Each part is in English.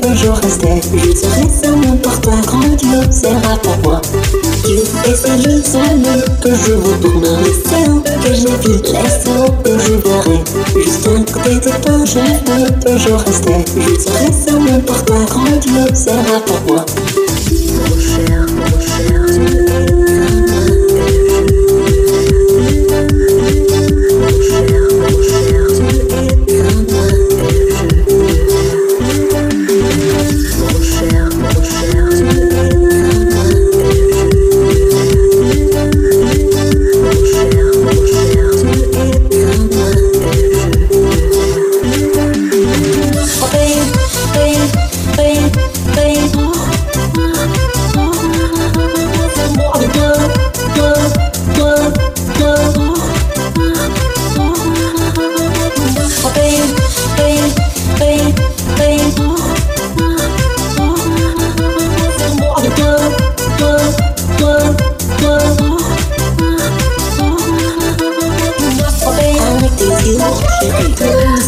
toujours rester. Je serai seulement pour toi quand tu à pour moi. Tu es seul seul que je vous tourne. L'océan que j'évite, l'océan que je verrai. Juste un côté de toi, je veux toujours rester. Je serai seulement pour toi quand tu à pour moi.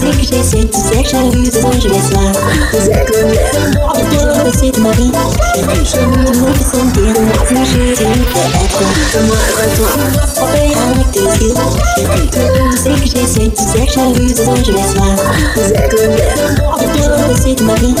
Sempre sinto sete avisos longe de estar Eu sinto uma vida Chamando o que sentido Mas não sei se o que é Tô operando que tem skill Sempre sinto sete avisos longe de estar Eu sinto uma vida